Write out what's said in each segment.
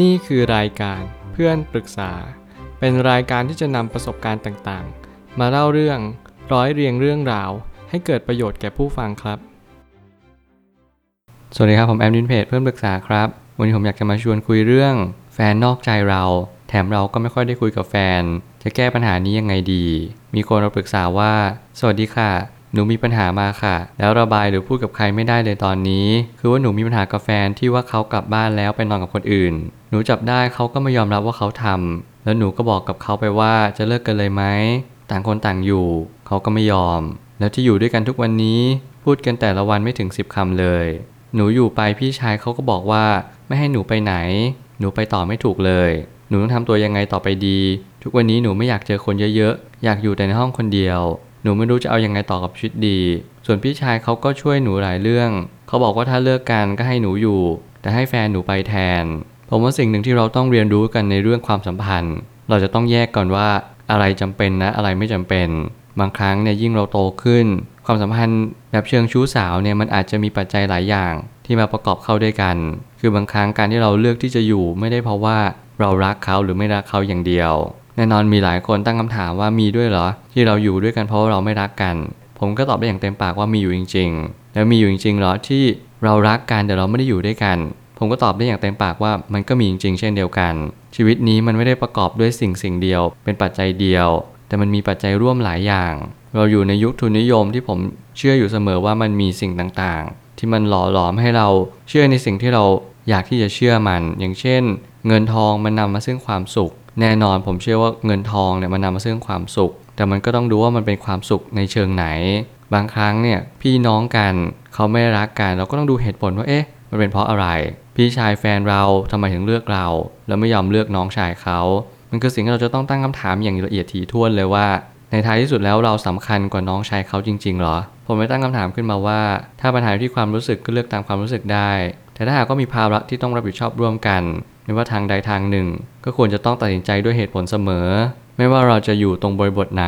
นี่คือรายการเพื่อนปรึกษา เป็นรายการที่จะนำประสบการณ์ต่างๆ มาเล่าเรื่องร้อยเรียงเรื่องราว ให้เกิดประโยชน์แก่ผู้ฟังครับ สวัสดีครับผมแอมดินเพจเพื่อนปรึกษาครับ วันนี้ผมอยากจะมาชวนคุยเรื่อง แฟนนอกใจเรา แถมเราก็ไม่ค่อยได้คุยกับแฟน จะแก้ปัญหานี้ยังไงดี มีคนมาปรึกษาว่า สวัสดีค่ะ หนูมีปัญหามาค่ะ แล้วระบายหรือพูดกับใครไม่ได้เลยตอนนี้ คือว่าหนูมีปัญหากับแฟนที่ว่าเขากลับบ้านแล้วไปนอนกับคนอื่น หนูจับได้เขาก็ไม่ยอมรับว่าเขาทำแล้วหนูก็บอกกับเขาไปว่าจะเลิกกันเลยไหมต่างคนต่างอยู่ เขาก็ไม่ยอม แล้วที่อยู่ด้วยกันทุกวันนี้ พูดกันแต่ละวันไม่ถึงสิบคำเลย หนูอยู่ไปพี่ชายเขาก็บอกว่า ไม่ให้หนูไปไหน หนูไปต่อไม่ถูกเลย หนูต้องทำตัวยังไงต่อไปดี ทุกวันนี้หนูไม่อยากเจอคนเยอะๆ อยากอยู่แต่ในห้องคนเดียว หนูไม่รู้จะเอายังไงต่อกับชีวิตดี ส่วนพี่ชายเขาก็ช่วยหนูหลายเรื่อง เขาบอกว่าถ้าเลิกกันก็ให้หนูอยู่ แต่ให้แฟนหนูไปแทน ผมว่าสิ่งหนึ่งที่เราต้องเรียนรู้กันในเรื่องความสัมพันธ์ เราจะต้องแยกก่อนว่าอะไรจำเป็นนะอะไรไม่จำเป็น บางครั้งเนี่ยยิ่งเราโตขึ้น ความสัมพันธ์แบบเชิงชู้สาวเนี่ยมันอาจจะมีปัจจัยหลายอย่าง ที่มาประกอบเข้าด้วยกัน คือบางครั้งการที่เราเลือกที่จะอยู่ไม่ได้เพราะว่าเรารักเขาหรือไม่รักเขาอย่างเดียว แน่นอนมีหลายคนตั้งคำถามว่ามีด้วยเหรอ ที่เราอยู่ด้วยกันเพราะว่าเราไม่รักกัน ผมก็ตอบได้อย่างเต็มปากว่ามีอยู่จริง ๆ แล้วมีอยู่จริงๆเหรอที่เรารักกันแต่เราไม่ได้อยู่ด้วยกัน ผมก็ตอบได้อย่างเต็มปากว่ามันก็มีจริงๆ เช่นเดียวกัน ชีวิตนี้มันไม่ได้ประกอบด้วยสิ่งสิ่งเดียว เป็นปัจจัยเดียว แต่มันมีปัจจัยร่วมหลายอย่าง เราอยู่ในยุคทุนนิยมที่ผมเชื่ออยู่เสมอว่ามันมีสิ่งต่างๆ ที่มันหล่อหลอมให้เราเชื่อในสิ่งที่เราอยากที่จะเชื่อมัน อย่างเช่น เงินทองมันนำมาซึ่งความสุข แน่นอนผมเชื่อว่าเงินทองเนี่ยมันนำมาซึ่งความสุข แต่มันก็ต้องดูว่ามันเป็นความสุขในเชิงไหน บางครั้งเนี่ยพี่น้องกันเขาไม่รักกัน เราก็ต้องดูเหตุผลว่าเอ๊ะมันเป็นเพราะอะไร พี่ชายแฟนเราทำไมถึงเลือกเรา แล้วไม่ยอมเลือกน้องชายเขา มันคือสิ่งที่เราจะต้องตั้งคำถามอย่างละเอียดถี่ถ้วนเลยว่า ในท้ายที่สุดแล้วเราสำคัญกว่าน้องชายเขาจริงๆหรอ ผมไม่ตั้งคำถามขึ้นมาว่า ถ้าปัญหาที่ความรู้สึกก็เลือกตามความรู้สึกได้ แต่ถ้าหากก็มีภาระที่ต้องรับผิดชอบร่วมกัน ไม่ว่าทางใดทางหนึ่ง ก็ควรจะต้องตัดสินใจด้วยเหตุผลเสมอ ไม่ว่าเราจะอยู่ตรงบริบทไหน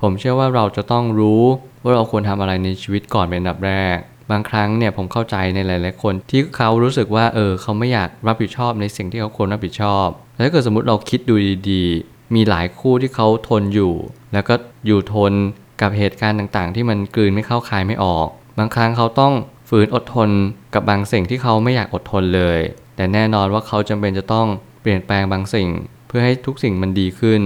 ผมเชื่อว่าเราจะต้องรู้ว่าเราควรทำอะไรในชีวิตก่อนเป็นอันดับแรก บางครั้งเนี่ยผมเข้าใจในหลาย ๆ คนที่เขารู้สึกว่าเออเขาไม่อยากรับผิดชอบในสิ่งที่เขาควรรับผิดชอบแล้วถ้าเกิดสมมติเราคิดดูดีๆ มีหลายคู่ที่เขาทนอยู่ แล้วก็อยู่ทนกับเหตุการณ์ต่าง ๆ ที่มันกลืนไม่เข้าคายไม่ออก บางครั้งเขาต้อง ฝืนอดทนกับบางสิ่งที่เขาไม่อยากอดทนเลย แต่แน่นอนว่าเขาจำเป็นจะต้องเปลี่ยนแปลงบางสิ่ง เพื่อให้ทุกสิ่งมันดีขึ้น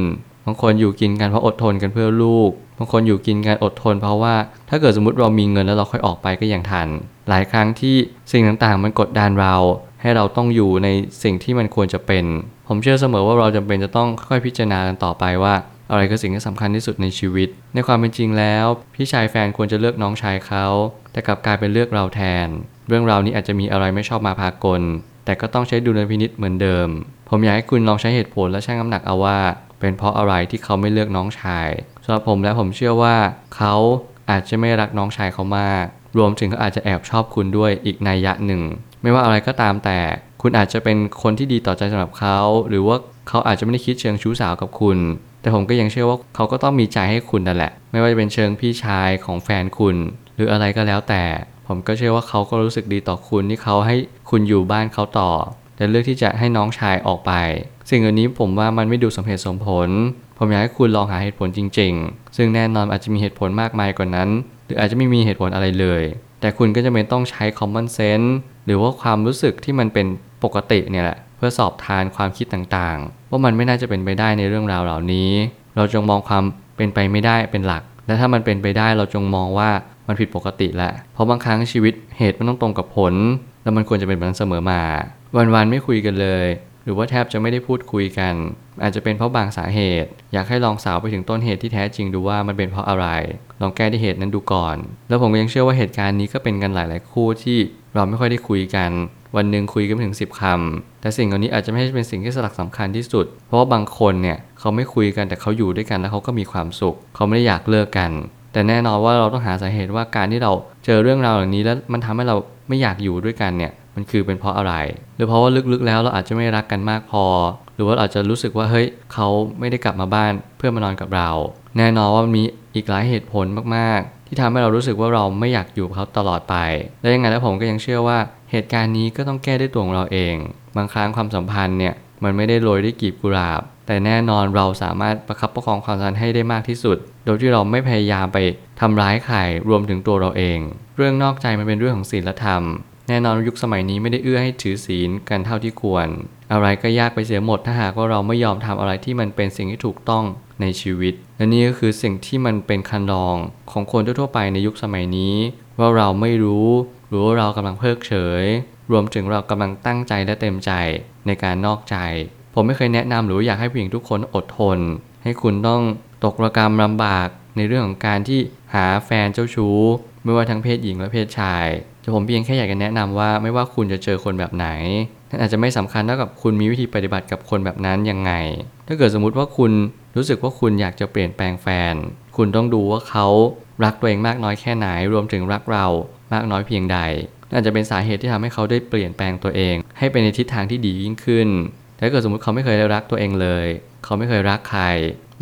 บางคนอยู่กินกันเพราะอดทนกันเพื่อลูก บางคนอยู่กินกันอดทน เพราะว่าถ้าเกิดสมมติเรามีเงินแล้วเราค่อยออกไปก็ยังทัน หลายครั้งที่สิ่งต่างๆ มันกดดันเรา ให้เราต้องอยู่ในสิ่งที่มันควรจะเป็น ผมเชื่อเสมอว่าเราจำเป็นจะต้องค่อยพิจารณากันต่อไปว่า อะไรคือสิ่งที่สำคัญที่สุดในชีวิต ในความเป็นจริงแล้ว พี่ชายแฟนควรจะเลือกน้องชายเขา แต่กลับกลายเป็นเลือกเราแทน เรื่องราวนี้อาจจะมีอะไรไม่ชอบมาพากล แต่ก็ต้องใช้ดุลพินิษเหมือนเดิม ผมอยากให้คุณลองใช้เหตุผลและชั่งน้ำหนักเอาว่า เป็นเพราะอะไรที่เขาไม่เลือกน้องชายสำหรับผมและผมเชื่อว่า เขาอาจจะไม่รักน้องชายเขามาก รวมถึงเขาอาจจะแอบชอบคุณด้วยอีกนัยยะหนึ่ง ไม่ว่าอะไรก็ตามแต่คุณอาจจะเป็นคนที่ดีต่อใจสำหรับเขา หรือว่าเขาอาจจะไม่ได้คิดเชิงชู้สาวกับคุณ แต่ผมก็ยังเชื่อว่าเขาก็ต้องมีใจให้คุณนั่นแหละ ไม่ว่าจะเป็นเชิงพี่ชายของแฟนคุณ หรืออะไรก็แล้วแต่ ผมก็เชื่อว่าเขาก็รู้สึกดีต่อคุณที่เขาให้คุณอยู่บ้านเขาต่อ แต่เลือกที่จะให้น้องชายออกไป สิ่งเหล่านี้ผมว่ามันไม่ดูสมเหตุสมผล ผมอยากให้คุณลองหาเหตุผลจริง ๆ ซึ่งแน่นอนอาจจะมีเหตุผลมากมายกว่านั้น หรืออาจจะไม่มีเหตุผลอะไรเลย แต่คุณก็จะเป็นต้องใช้ common sense หรือว่าความรู้สึกที่มันเป็นปกติเนี่ยแหละ พื่อสอบทานความคิดต่างๆ ว่ามันไม่น่าจะเป็นไปได้ในเรื่องราวเหล่านี้ เราจงมองความเป็นไปไม่ได้เป็นหลัก และถ้ามันเป็นไปได้เราจงมองว่ามันผิดปกติแหละ เพราะบางครั้งชีวิตเหตุมันต้องตรงกับผล แล้วมันควรจะเป็นแบบนั้นเสมอมา วันๆไม่คุยกันเลย หรือว่าแทบจะไม่ได้พูดคุยกัน อาจจะเป็นเพราะบางสาเหตุ อยากให้ลองสาวไปถึงต้นเหตุที่แท้จริงดูว่ามันเป็นเพราะอะไร ลองแก้ที่เหตุนั้นดูก่อน แล้วผมยังเชื่อว่าเหตุการณ์นี้ก็เป็นกันหลาย ๆ คู่ที่เราไม่ค่อยได้คุยกัน วันหนึ่งคุยกันถึง 10คำแต่สิ่งเหล่านี้อาจจะไม่ใช่เป็นสิ่งที่สลักสำคัญที่สุด เพราะว่าบางคนเนี่ยเขาไม่คุยกันแต่เขาอยู่ด้วยกันแล้วเขาก็มีความสุข เขาไม่ได้อยากเลิกกัน แต่แน่นอนว่าเราต้องหาสาเหตุว่าการที่เราเจอเรื่องราวเหล่านี้แล้วมันทำให้เราไม่อยากอยู่ด้วยกันเนี่ยมันคือเป็นเพราะอะไร หรือเพราะว่าลึกๆ แล้วเราอาจจะไม่รักกันมากพอ หรือว่าอาจจะรู้สึกว่าเฮ้ยเขาไม่ได้กลับมาบ้านเพื่อมานอนกับเรา แน่นอนว่ามันมีอีกหลายเหตุผลมากๆ ที่ทำให้เรารู้สึกว่าเราไม่อยากอยู่กับเขาตลอดไป และยังไงแล้วผมก็ยังเชื่อว่า เหตุการณ์นี้ก็ต้องแก้ด้วยตัวของเราเอง บางครั้งความสัมพันธ์เนี่ยมันไม่ได้โรยด้วยกีบกุหลาบ แต่แน่นอนเราสามารถประคับประคองความสัมพันธ์ให้ได้มากที่สุด โดยที่เราไม่พยายามไปทำร้ายใครรวมถึงตัวเราเอง เรื่องนอกใจมันเป็นเรื่องของศีลธรรม แน่นอนยุคสมัยนี้ไม่ได้เอื้อให้ถือศีลกันเท่าที่ควร อะไรก็ยากไปเสียหมดถ้าหากว่าเราไม่ยอมทำอะไรที่มันเป็นสิ่งที่ถูกต้องในชีวิต และนี่ก็คือสิ่งที่มันเป็นคันลองของคนทั่วไปในยุคสมัยนี้ ว่าเราไม่รู้ รือว่าเรากำลังเพิกเฉย รวมถึงเรากำลังตั้งใจและเต็มใจในการนอกใจ ผมไม่เคยแนะนำหรืออยากให้ผู้หญิงทุกคนอดทน ให้คุณต้องตกระกรรมลำบากในเรื่องของการที่หาแฟนเจ้าชู้ ไม่ว่าทั้งเพศหญิงและเพศชายแต่ผมเพียงแค่อยากจะแนะนำว่าไม่ว่าคุณจะเจอคนแบบไหนนั่นอาจจะไม่สำคัญเท่ากับคุณมีวิธีปฏิบัติกับคนแบบนั้นยังไง ถ้าเกิดสมมุติว่าคุณรู้สึกว่าคุณอยากจะเปลี่ยนแปลงแฟน คุณต้องดูว่าเขารักตัวเองมากน้อยแค่ไหน รวมถึงรักเรา มากน้อยเพียงใดนั่นอาจจะเป็นสาเหตุที่ทำให้เขาได้เปลี่ยนแปลงตัวเอง ให้ไปในทิศทางที่ดียิ่งขึ้นแต่ถ้าเกิดสมมติเขาไม่เคยได้รักตัวเองเลย เขาไม่เคยรักใคร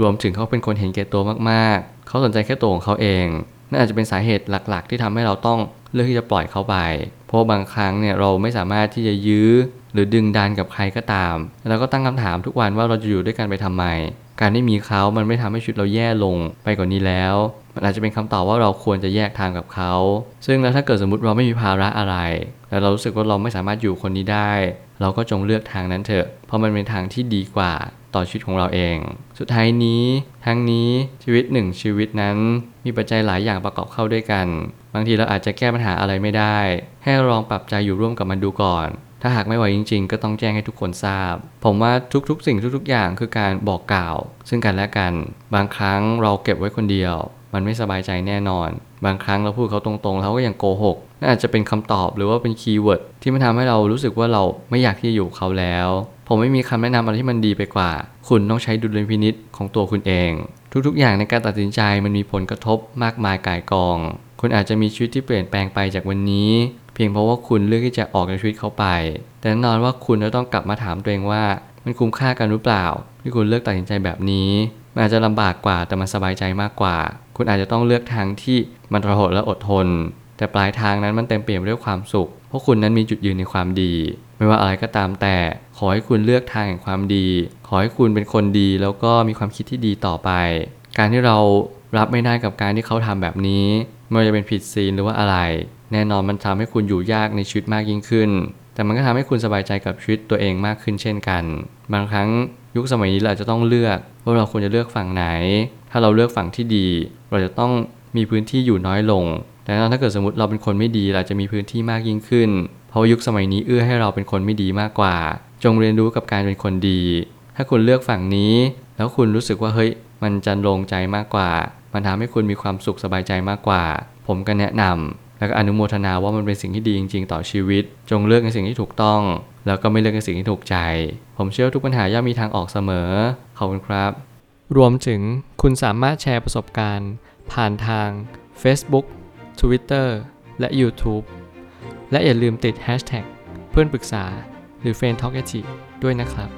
รวมถึงเขาเป็นคนเห็นแก่ตัวมากๆ เขาสนใจแค่ตัวของเขาเองนั่นอาจจะเป็นสาเหตุหลักๆ ที่ทำให้เราต้องเลือกที่จะปล่อยเขาไป เพราะบางครั้งเนี่ยเราไม่สามารถที่จะยื้อ หรือดึงดันกับใครก็ตาม แล้วก็ตั้งคำถามทุกวันว่าเราจะอยู่ด้วยกันไปทำไม การที่มีเขามันไม่ทำให้ชีวิตเราแย่ลงไปกว่านี้แล้ว มันอาจจะเป็นคำตอบว่าเราควรจะแยกทางกับเขา ซึ่งแล้วถ้าเกิดสมมติเราไม่มีภาระอะไร แล้วเรารู้สึกว่าเราไม่สามารถอยู่คนนี้ได้ เราก็จงเลือกทางนั้นเถอะ เพราะมันเป็นทางที่ดีกว่าต่อชีวิตของเราเอง สุดท้ายนี้ ทั้งนี้ชีวิตหนึ่งชีวิตนั้น มีปัจจัยหลายอย่างประกอบเข้าด้วยกัน บางทีเราอาจจะแก้ปัญหาอะไรไม่ได้ ให้ลองปรับใจอยู่ร่วมกับมันดูก่อน ถ้าหากไม่ไหวจริง ๆ ก็ต้องแจ้งให้ทุกคนทราบ ผมว่าทุกๆ สิ่งทุก ๆ อย่างคือการบอกกล่าว ซึ่งกันและกัน บางครั้งเราเก็บไว้คนเดียว มันไม่สบายใจแน่นอน บางครั้งเราพูดเขาตรงๆเขาก็ยังโกหกนั่นอาจจะเป็นคำตอบหรือว่าเป็น keyword ที่มันทำให้เรารู้สึกว่าเราไม่อยากที่จะอยู่เขาแล้ว ผมไม่มีคำแนะนำอะไรที่มันดีไปกว่า คุณต้องใช้ดุลยพินิษของตัวคุณเอง ทุกๆ อย่างในการตัดสินใจมันมีผลกระทบมากมายก่ายกอง คุณอาจจะมีชีวิตที่เปลี่ยนแปลงไปจากวันนี้ เพียงเพราะว่าคุณเลือกที่จะออกจากชีวิตเขาไป แต่แน่นอนว่าคุณจะต้องกลับมาถามตัวเองว่ามันคุ้มค่ากันหรือเปล่า ที่คุณเลือกตัดสินใจแบบนี้มันอาจจะลำบากกว่าแต่มันสบายใจมากกว่า คุณอาจจะต้องเลือกทางที่มันทรหดและอดทน แต่ปลายทางนั้นมันเต็มเปี่ยมด้วยความสุข เพราะคุณนั้นมีจุดยืนในความดี ไม่ว่าอะไรก็ตามแต่ ขอให้คุณเลือกทางแห่งความดี ขอให้คุณเป็นคนดีแล้วก็มีความคิดที่ดีต่อไป การที่เรารับไม่ได้กับการที่เขาทำแบบนี้ ไม่ว่าจะเป็นผิดศีลหรือว่าอะไร แน่นอนมันทำให้คุณอยู่ยากในชีวิตมากยิ่งขึ้น แต่มันก็ทำให้คุณสบายใจกับชีวิตตัวเองมากขึ้นเช่นกัน บางครั้ง ยุคสมัยนี้เราจะต้องเลือกว่าเราควรจะเลือกฝั่งไหน ถ้าเราเลือกฝั่งที่ดี เราจะต้องมีพื้นที่อยู่น้อยลง แต่ถ้าเกิดสมมติเราเป็นคนไม่ดีเราจะมีพื้นที่มากยิ่งขึ้น เพราะยุคสมัยนี้เอื้อให้เราเป็นคนไม่ดีมากกว่า จงเรียนรู้กับการเป็นคนดี ถ้าคุณเลือกฝั่งนี้ แล้วคุณรู้สึกว่าเฮ้ย มันจะลงใจมากกว่า มันทำให้คุณมีความสุขสบายใจมากกว่า ผมก็แนะนำแล้วก็อนุโมทนาว่ามันเป็นสิ่งที่ดีจริง ๆ ต่อชีวิต จงเลือกในสิ่งที่ถูกต้อง แล้วก็ไม่เลือกในสิ่งที่ถูกใจ ผมเชื่อทุกปัญหาย่อมมีทางออกเสมอ ขอบคุณครับ รวมถึงคุณสามารถแชร์ประสบการณ์ ผ่านทาง Facebook Twitter และ YouTube และอย่าลืมติด Hashtag เพื่อนปรึกษาหรือ f r ร e n d t a l k a ด้วยนะครับ